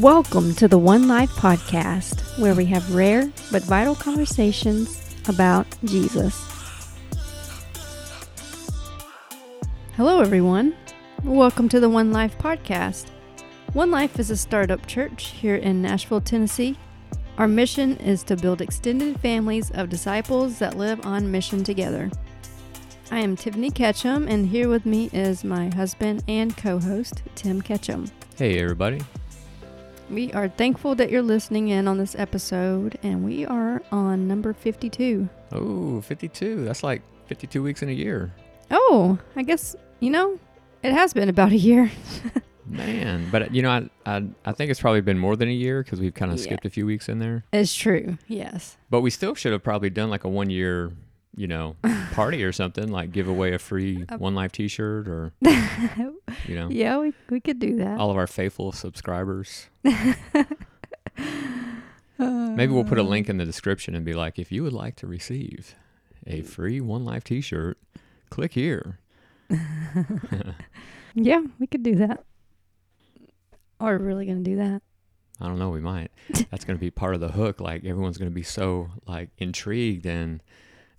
Welcome to the One Life Podcast, where we have rare but vital conversations about Jesus. Hello, everyone. Welcome to the One Life Podcast. One Life is a startup church here in Nashville, Tennessee. Our mission is to build extended families of disciples that live on mission together. I am Tiffany Ketchum, and here with me is my husband and co host, Tim Ketchum. Hey, everybody. We are thankful that you're listening in on this episode, and we are on number 52. Oh, 52. That's like 52 weeks in a year. Oh, I guess, you know, it has been about a year. Man, but you know, I, I, I think it's probably been more than a year because we've kind of Yeah. skipped a few weeks in there. it's true, yes. But we still should have probably done like a one year, you know, party or something, like give away a free One Life t shirt or, you know, Yeah, we, we could do that. all of our faithful subscribers. Uh. Maybe we'll put a link in the description and be like, if you would like to receive a free One Life t shirt, click here. Yeah, we could do that. Are we really going to do that? I don't know. We might. That's going to be part of the hook. Like everyone's going to be so like intrigued and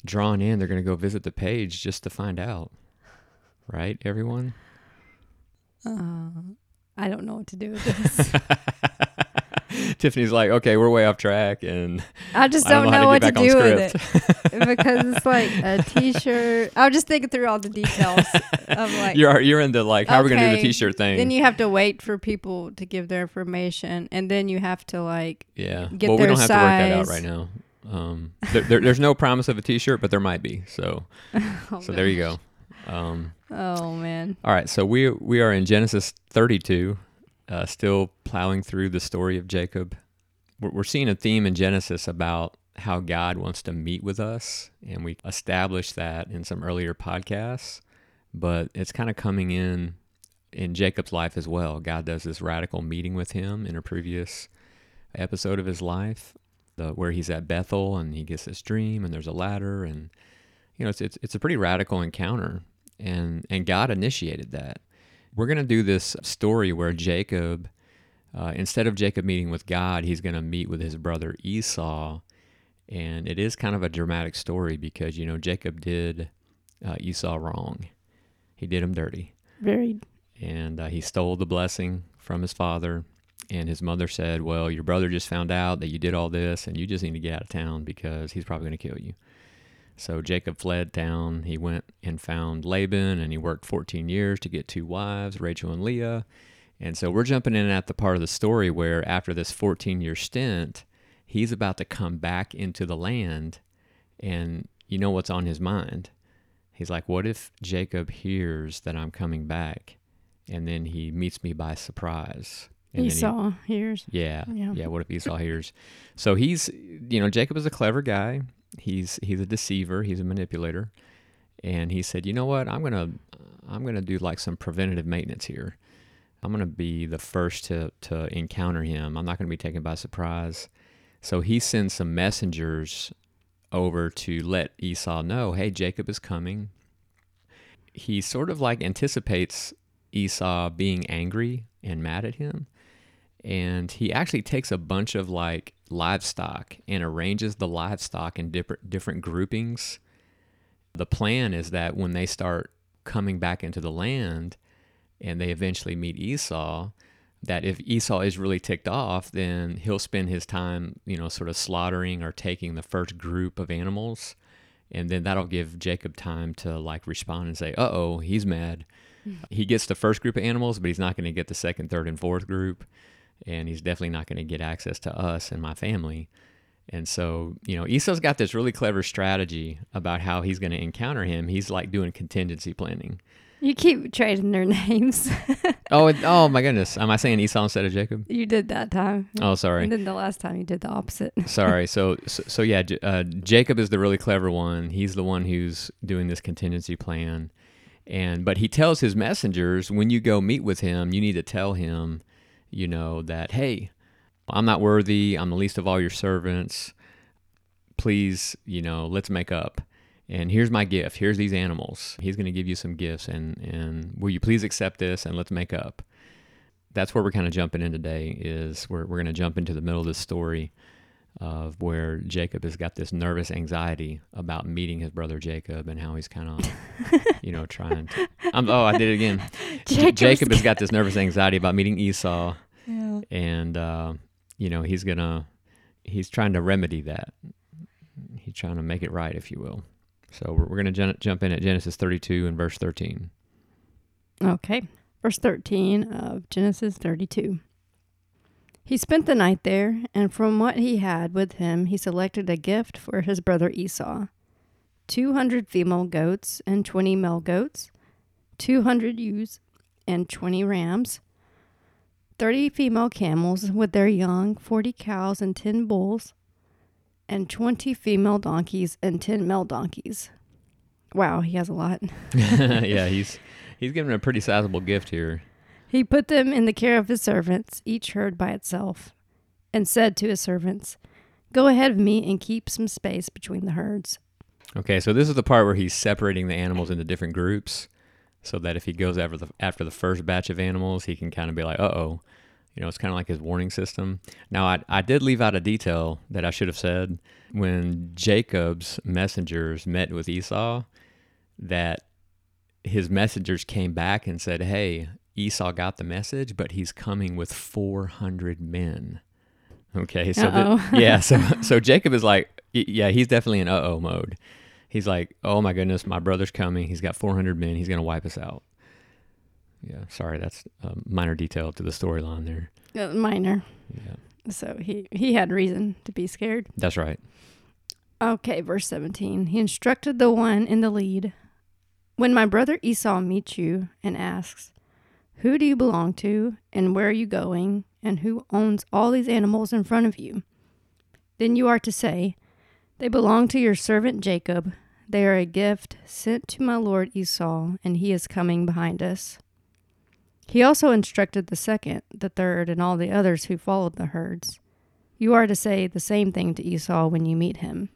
drawn in. They're going to go visit the page just to find out. Right, everyone. Uh, I don't know what to do with this. Tiffany's like, okay, we're way off track, and I just don't don't, know know, what get to do with it because it's like a T-shirt. I'm just thinking through all the details of like. you're you're into like how are we going to do the T-shirt thing? Then you have to wait for people to give their information, and then you have to like. yeah. get well, we their don't have to work that out size. right now. Um, there, there, there's no promise of a T-shirt, but there might be. So, Oh, so there you go. Um, Oh man. All right, so we we are in Genesis 32, uh, still plowing through the story of Jacob. We're, we're seeing a theme in Genesis about how God wants to meet with us, and we established that in some earlier podcasts. But it's kind of coming in in Jacob's life as well. God does this radical meeting with him in a previous episode of his life, the, where he's at Bethel and he gets this dream, and there's a ladder, and you know it's it's, it's a pretty radical encounter and and God initiated that. We're going to do this story where Jacob, uh, instead of Jacob meeting with God, he's going to meet with his brother Esau, and it is kind of a dramatic story because you know Jacob did uh, Esau wrong. He did him dirty, Very. and uh, he stole the blessing from his father. And his mother said, "Well, your brother just found out that you did all this, and you just need to get out of town because he's probably going to kill you." So Jacob fled town. He went and found Laban, and he worked 14 years to get two wives, Rachel and Leah. And so we're jumping in at the part of the story where, after this 14 year stint, he's about to come back into the land. And you know what's on his mind? He's like, What if Jacob hears that I'm coming back? And then he meets me by surprise. And then he- Esau hears. yeah, Yeah. yeah. What if Esau hears? So he's, you know, Jacob is a clever guy. He's he's a deceiver. He's a manipulator, and he said, you know what? I'm gonna I'm gonna do like some preventative maintenance here. I'm gonna be the first to to encounter him. I'm not gonna be taken by surprise. So he sends some messengers over to let Esau know, hey, Jacob is coming. He sort of like anticipates Esau being angry and mad at him and he actually takes a bunch of like livestock and arranges the livestock in different different groupings. The plan is that when they start coming back into the land and they eventually meet Esau, that if Esau is really ticked off, then he'll spend his time, you know, sort of slaughtering or taking the first group of animals. And then that'll give Jacob time to like respond and say, uh oh, he's mad. He gets the first group of animals, but he's not going to get the second, third, and fourth group and he's definitely not going to get access to us and my family. And so, you know, Esau's got this really clever strategy about how he's going to encounter him. He's like doing contingency planning. You keep trading their names. Oh, it, oh my goodness. Am I saying Esau instead of Jacob? you did that time. Oh, sorry. And then the last time you did the opposite. Sorry. So, so, so yeah, uh, Jacob is the really clever one. He's the one who's doing this contingency plan. And, but he tells his messengers, when you go meet with him, you need to tell him, you know, that, hey, I'm not worthy. I'm the least of all your servants. Please, you know, let's make up. And here's my gift. Here's these animals. He's going to give you some gifts. And, and will you please accept this and let's make up? that's where we're kind of jumping in today. Is we're we're going to jump into the middle of this story of where Jacob has got this nervous anxiety about meeting his brother Jacob and how he's kind of, you know, trying to. I'm, oh, I did it again. J- Jacob has got this nervous anxiety about meeting Esau, yeah. and uh, you know he's gonna he's trying to remedy that. He's trying to make it right, if you will. So we're, we're gonna jun- jump in at Genesis 32 and verse 13. Okay, verse 13 of Genesis 32. He spent the night there, and from what he had with him, he selected a gift for his brother Esau 200 female goats and 20 male goats, 200 ewes and 20 rams, 30 female camels with their young, 40 cows and 10 bulls, and 20 female donkeys and 10 male donkeys. Wow, he has a lot. yeah, he's he's given a pretty sizable gift here. He put them in the care of his servants, each herd by itself, and said to his servants, Go ahead of me and keep some space between the herds. Okay, so this is the part where he's separating the animals into different groups so that if he goes after the after the first batch of animals, he can kind of be like, "Uh-oh." You know, it's kind of like his warning system. Now, I, I did leave out a detail that I should have said. When Jacob's messengers met with Esau, that his messengers came back and said, Hey, Esau got the message, but he's coming with 400 men. Okay, so yeah, so so Jacob is like, yeah, he's definitely in uh oh mode. He's like, oh my goodness, my brother's coming. He's got 400 men. He's gonna wipe us out. Yeah, sorry, that's a minor detail to the storyline there. Uh, minor. Yeah. So he he had reason to be scared. That's right. Okay, verse 17. He instructed the one in the lead. When my brother Esau meets you and asks, who do you belong to, and where are you going, and who owns all these animals in front of you? Then you are to say, They belong to your servant Jacob. They are a gift sent to my lord Esau, and he is coming behind us. He also instructed the second, the third, and all the others who followed the herds. You are to say the same thing to Esau when you meet him.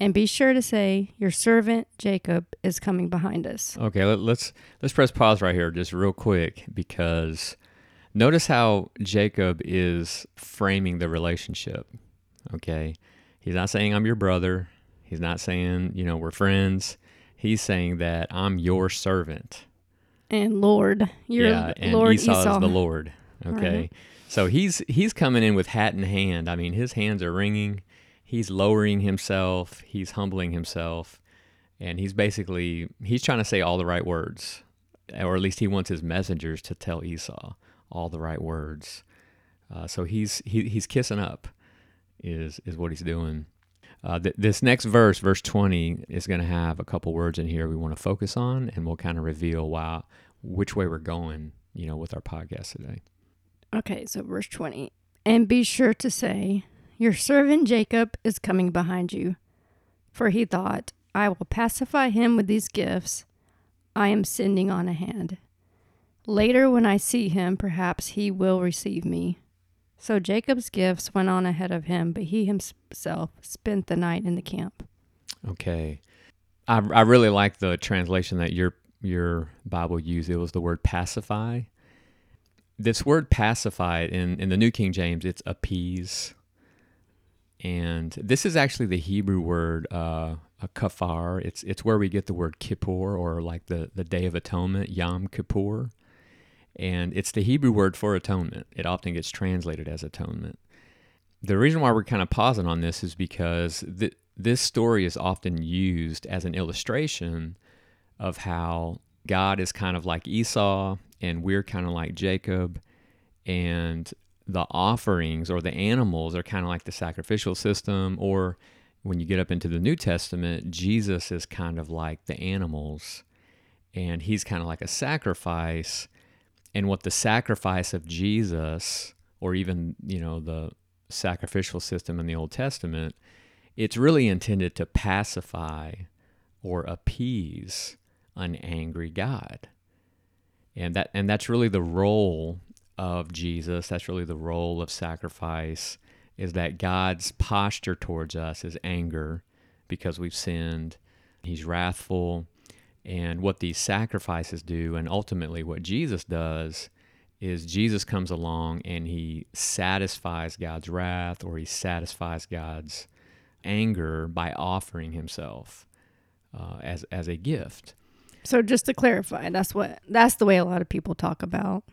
And be sure to say, "Your servant Jacob is coming behind us." Okay, let, let's let's press pause right here, just real quick, because notice how Jacob is framing the relationship. Okay, he's not saying I'm your brother. He's not saying you know we're friends. He's saying that I'm your servant. And Lord, your yeah, and Lord Esau, Esau. is the Lord. Okay, right. so he's he's coming in with hat in hand. I mean, his hands are wringing he's lowering himself, he's humbling himself, and he's basically he's trying to say all the right words, or at least he wants his messengers to tell Esau all the right words. Uh, so he's he, he's kissing up, is is what he's doing. Uh, th- this next verse, verse 20, is going to have a couple words in here we want to focus on, and we'll kind of reveal why, which way we're going, you know, with our podcast today. Okay, so verse 20. And be sure to say, your servant Jacob is coming behind you. For he thought, I will pacify him with these gifts I am sending on ahead. Later, when I see him, perhaps he will receive me. So Jacob's gifts went on ahead of him, but he himself spent the night in the camp. Okay. I, I really like the translation that your your Bible used. It was the word pacify. This word pacify in, in the New King James, it's appease and this is actually the Hebrew word uh, kafar. It's it's where we get the word kippur or like the the Day of Atonement, Yom Kippur, and it's the Hebrew word for atonement. It often gets translated as atonement. The reason why we're kind of pausing on this is because th- this story is often used as an illustration of how God is kind of like Esau and we're kind of like Jacob, and the offerings or the animals are kind of like the sacrificial system or when you get up into the New Testament, Jesus is kind of like the animals and he's kind of like a sacrifice and what the sacrifice of Jesus or even, you know, the sacrificial system in the Old Testament, it's really intended to pacify or appease an angry God. And that and that's really the role of Jesus, that's really the role of sacrifice, is that God's posture towards us is anger because we've sinned. He's wrathful. And what these sacrifices do, and ultimately what Jesus does, is Jesus comes along and he satisfies God's wrath or he satisfies God's anger by offering himself uh, as as a gift. So just to clarify, that's what that's the way a lot of people talk about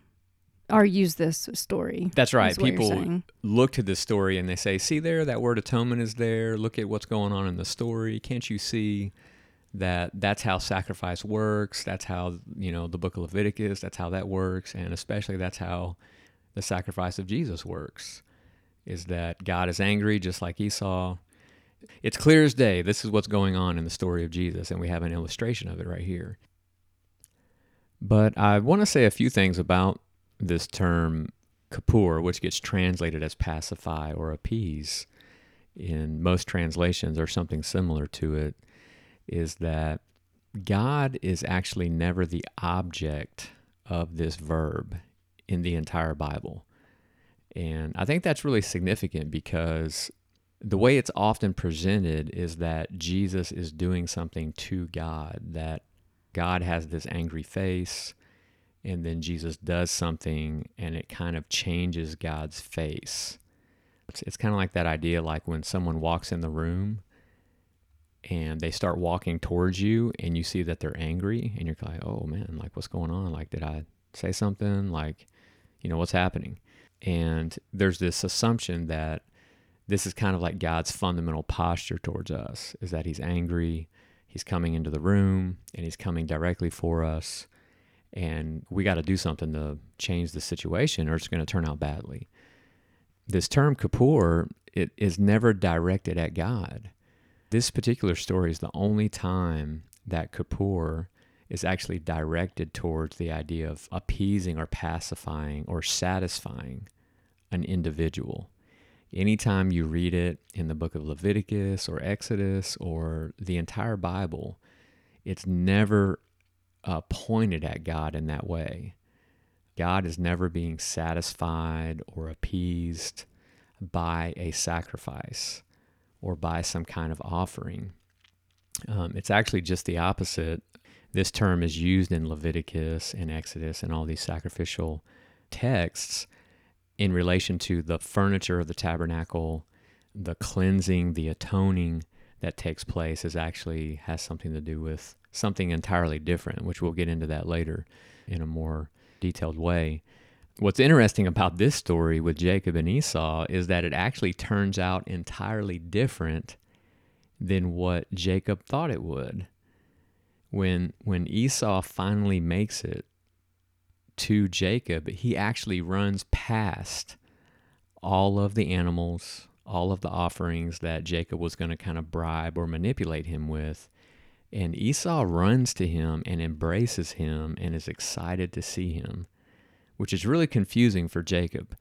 or use this story. That's right. is what you're People look to this story and they say, "See there, that word atonement is there. Look at what's going on in the story. Can't you see that that's how sacrifice works? That's how, you know, the book of Leviticus, that's how that works, and especially that's how the sacrifice of Jesus works. Is that God is angry just like Esau. It's clear as day. This is what's going on in the story of Jesus, and we have an illustration of it right here. But I want to say a few things about this term kapur, which gets translated as pacify or appease in most translations or something similar to it, is that God is actually never the object of this verb in the entire Bible. And I think that's really significant because the way it's often presented is that Jesus is doing something to God, that God has this angry face, and then Jesus does something and it kind of changes God's face. It's, it's kind of like that idea like when someone walks in the room and they start walking towards you and you see that they're angry and you're like, oh man, like what's going on? Like, did I say something? Like, you know, what's happening? And there's this assumption that this is kind of like God's fundamental posture towards us is that he's angry, he's coming into the room and he's coming directly for us and we got to do something to change the situation or it's going to turn out badly. This term kapur it is never directed at God. This particular story is the only time that kapur is actually directed towards the idea of appeasing or pacifying or satisfying an individual. Anytime you read it in the book of Leviticus or Exodus or the entire Bible, it's never uh, pointed at God in that way. God is never being satisfied or appeased by a sacrifice or by some kind of offering. Um, it's actually just the opposite. This term is used in Leviticus and Exodus and all these sacrificial texts in relation to the furniture of the tabernacle, the cleansing, the atoning that takes place is actually has something to do with something entirely different, which we'll get into that later in a more detailed way. What's interesting about this story with Jacob and Esau is that it actually turns out entirely different than what Jacob thought it would. When when Esau finally makes it to Jacob, he actually runs past all of the animals, all of the offerings that Jacob was going to kind of bribe or manipulate him with. And Esau runs to him and embraces him and is excited to see him, which is really confusing for Jacob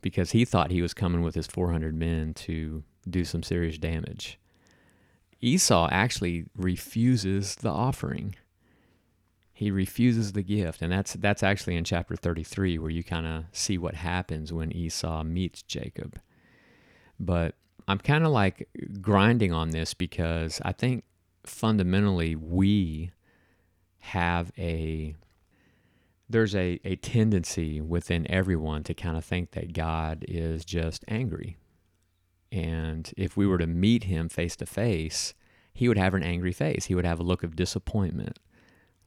because he thought he was coming with his 400 men to do some serious damage. Esau actually refuses the offering. He refuses the gift, and that's that's actually in chapter 33 where you kind of see what happens when Esau meets Jacob. But I'm kind of like grinding on this because I think fundamentally we have a there's a, a tendency within everyone to kind of think that God is just angry. And if we were to meet him face to face, he would have an angry face. He would have a look of disappointment.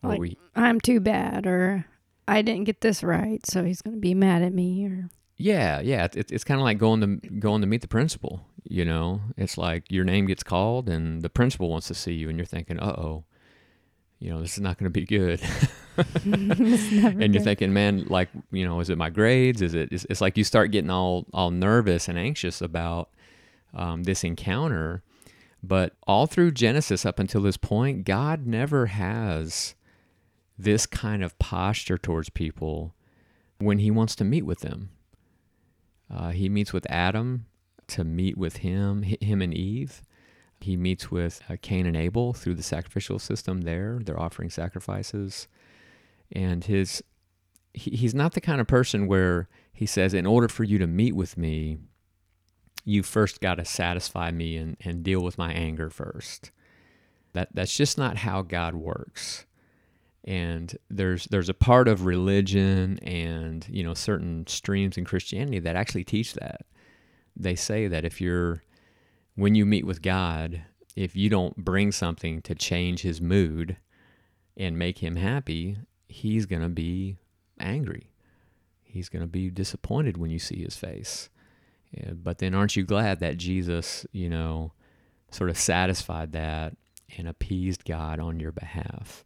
Like, we, I'm too bad, or I didn't get this right, so he's going to be mad at me, or yeah, yeah. It's, it's kind of like going to going to meet the principal. You know, it's like your name gets called and the principal wants to see you, and you're thinking, uh oh, you know, this is not going to be good. And you're good. thinking, man, like, you know, is it my grades? Is it? It's, it's like you start getting all all nervous and anxious about um, this encounter. But all through Genesis up until this point, God never has this kind of posture towards people when He wants to meet with them. Uh, he meets with Adam to meet with him, him and Eve. He meets with uh, Cain and Abel through the sacrificial system there. They're offering sacrifices. And his he, he's not the kind of person where he says, in order for you to meet with me, you first got to satisfy me and, and deal with my anger first. That that's just not how God works. And there's there's a part of religion and you know certain streams in Christianity that actually teach that. They say that if you're when you meet with God, if you don't bring something to change his mood and make him happy, he's going to be angry. He's going to be disappointed when you see his face. But then aren't you glad that Jesus, you know, sort of satisfied that and appeased God on your behalf?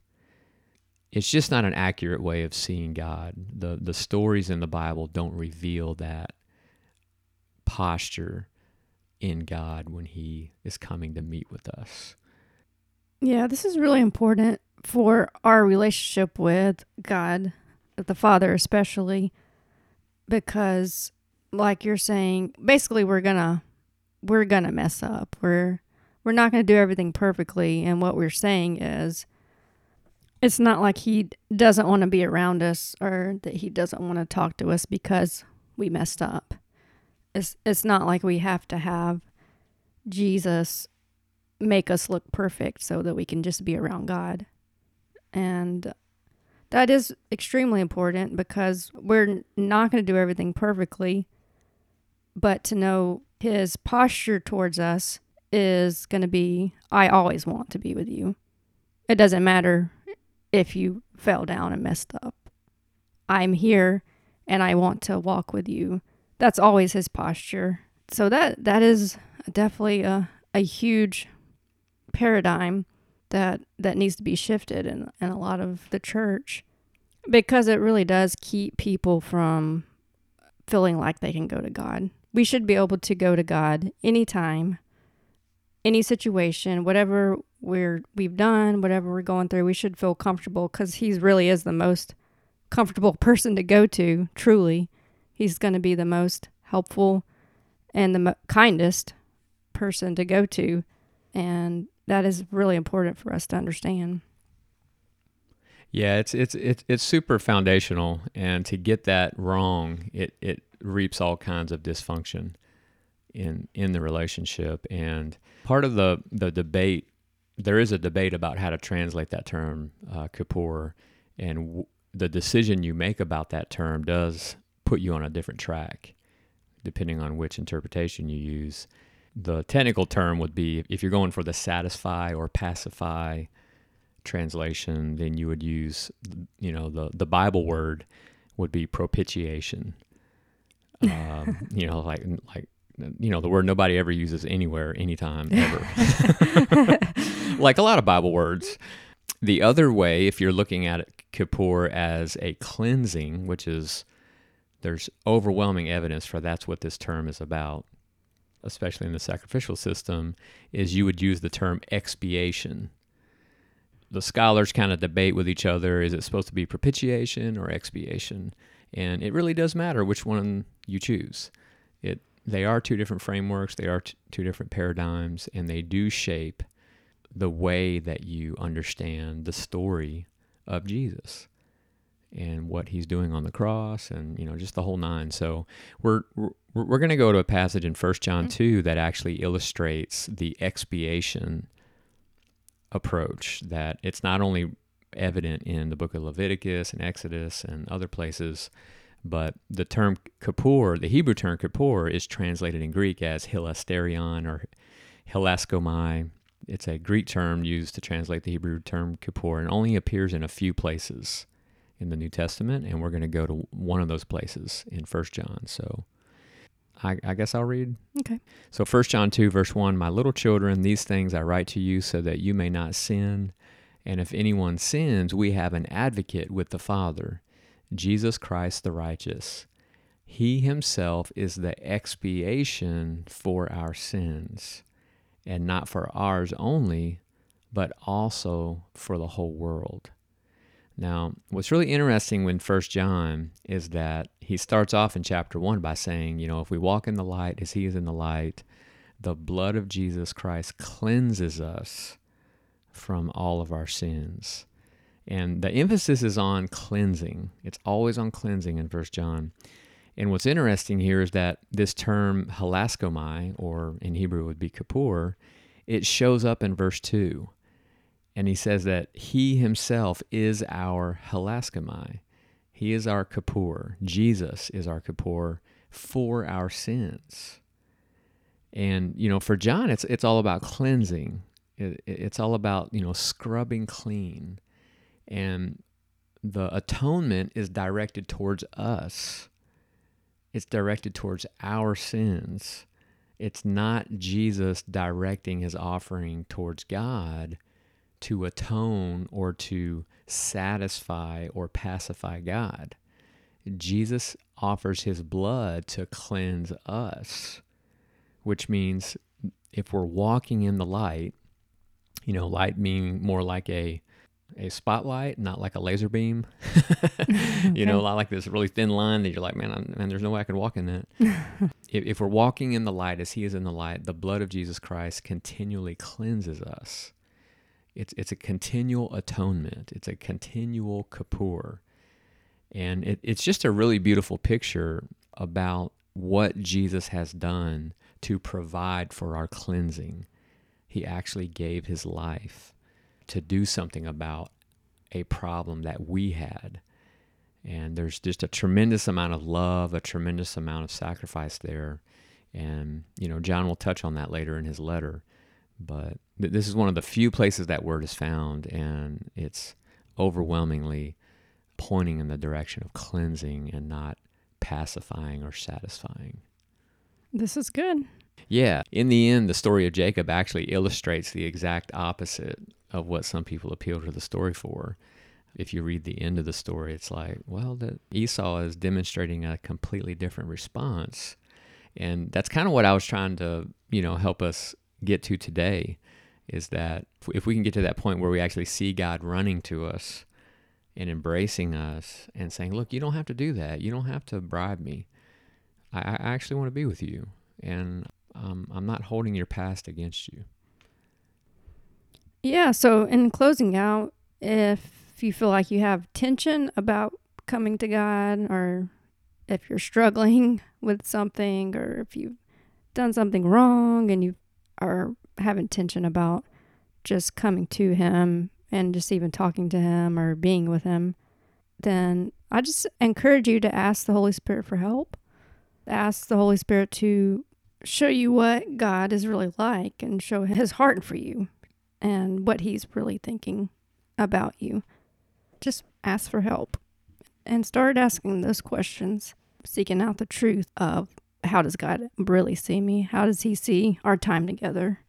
It's just not an accurate way of seeing God. The the stories in the Bible don't reveal that posture in God when he is coming to meet with us. Yeah, this is really important for our relationship with God, the Father especially, because like you're saying, basically we're gonna we're gonna mess up. We're we're not gonna do everything perfectly, and what we're saying is it's not like he doesn't want to be around us or that he doesn't want to talk to us because we messed up. It's it's not like we have to have Jesus make us look perfect so that we can just be around God. And that is extremely important because we're not going to do everything perfectly, but to know his posture towards us is going to be I always want to be with you. It doesn't matter if you fell down and messed up. I'm here and I want to walk with you. That's always his posture. So that that is definitely a, a huge paradigm that that needs to be shifted in, in a lot of the church because it really does keep people from feeling like they can go to God. We should be able to go to God anytime, any situation, whatever we're we've done, whatever we're going through, we should feel comfortable cuz he really is the most comfortable person to go to, truly. He's going to be the most helpful and the mo- kindest person to go to. And that is really important for us to understand. Yeah, it's it's it's it's super foundational, and to get that wrong, it it reaps all kinds of dysfunction in in the relationship. And part of the the debate, there is a debate about how to translate that term uh, and w- the decision you make about that term does put you on a different track, depending on which interpretation you use the technical term would be if you're going for the satisfy or pacify translation, then you would use, you know, the, the Bible word would be propitiation. Um, you know, like, like, you know, the word nobody ever uses anywhere, anytime, ever. like a lot of Bible words. The other way, if you're looking at it, Kippur as a cleansing, which is, there's overwhelming evidence for that's what this term is about especially in the sacrificial system, is you would use the term expiation. The scholars kind of debate with each other is it supposed to be propitiation or expiation? And it really does matter which one you choose. It they are two different frameworks, they are t- two different paradigms, and they do shape the way that you understand the story of Jesus and what he's doing on the cross and you know just the whole nine. So we're we're, we're going to go to a passage in First john mm-hmm. 2 that actually illustrates the expiation approach that it's not only evident in the book of leviticus and exodus and other places but the term kippur the hebrew term kippur is translated in greek as hilasterion or hilaskomai. It's a greek term used to translate the hebrew term kippur and only appears in a few places in the New Testament, and we're going to go to one of those places in First John. So I, I, guess I'll read. Okay. So First John 2, verse 1 My little children, these things I write to you so that you may not sin. And if anyone sins, we have an advocate with the Father, Jesus Christ the righteous. He himself is the expiation for our sins, and not for ours only, but also for the whole world. Now, what's really interesting when First John is that he starts off in chapter one by saying, you know, if we walk in the light as he is in the light, the blood of Jesus Christ cleanses us from all of our sins. And the emphasis is on cleansing. It's always on cleansing in First John. And what's interesting here is that this term hilaskomai, or in Hebrew would be kippur, it shows up in verse 2. And he says that he himself is our hilaskomai. He is our Kippur. Jesus is our Kippur for our sins. And you know, for John, it's it's all about cleansing. It, it's all about you know scrubbing clean, and the atonement is directed towards us. It's directed towards our sins. It's not Jesus directing his offering towards God to atone or to satisfy or pacify God. Jesus offers his blood to cleanse us, which means if we're walking in the light, you know, light being more like a a spotlight, not like a laser beam. you know, like this really thin line that you're like, man, man, there's no way I could walk in that. if, if we're walking in the light as He is in the light, the blood of Jesus Christ continually cleanses us. It's it's a continual atonement. It's a continual kippur, and it, it's just a really beautiful picture about what Jesus has done to provide for our cleansing. He actually gave his life to do something about a problem that we had. And there's just a tremendous amount of love, a tremendous amount of sacrifice there. And, you know, John will touch on that later in his letter. But this is one of the few places that word is found, and it's overwhelmingly pointing in the direction of cleansing and not pacifying or satisfying. This is good. Yeah. In the end, the story of Jacob actually illustrates the exact opposite of what some people appeal to the story for. If you read the end of the story, it's like, well, that Esau is demonstrating a completely different response. And that's kind of what I was trying to, you know, help us get to today is that if we can get to that point where we actually see God running to us and embracing us and saying, Look, you don't have to do that. You don't have to bribe me. I, I actually want to be with you. And um, I'm not holding your past against you. Yeah. So, in closing out, if you feel like you have tension about coming to God, or if you're struggling with something, or if you've done something wrong and you are having tension about just coming to Him and just even talking to Him or being with Him, then I just encourage you to ask the Holy Spirit for help. Ask the Holy Spirit to show you what God is really like and show His heart for you and what He's really thinking about you. Just ask for help and start asking those questions, seeking out the truth of how does God really see me? How does He see our time together?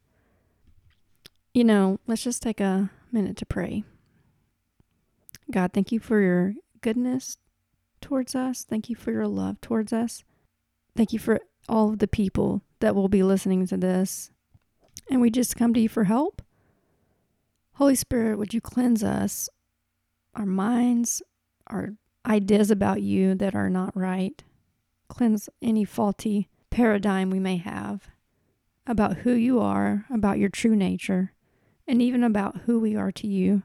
You know, let's just take a minute to pray. God, thank you for your goodness towards us. Thank you for your love towards us. Thank you for all of the people that will be listening to this. And we just come to you for help. Holy Spirit, would you cleanse us, our minds, our ideas about you that are not right? Cleanse any faulty paradigm we may have about who you are, about your true nature, and even about who we are to you.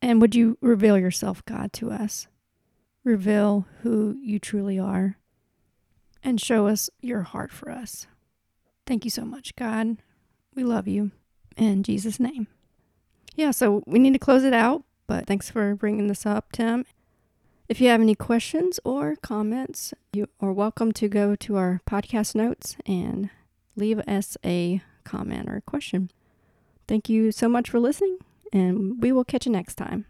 And would you reveal yourself, God, to us? Reveal who you truly are and show us your heart for us. Thank you so much, God. We love you. In Jesus' name. Yeah, so we need to close it out, but thanks for bringing this up, Tim. If you have any questions or comments, you are welcome to go to our podcast notes and leave us a comment or a question. Thank you so much for listening, and we will catch you next time.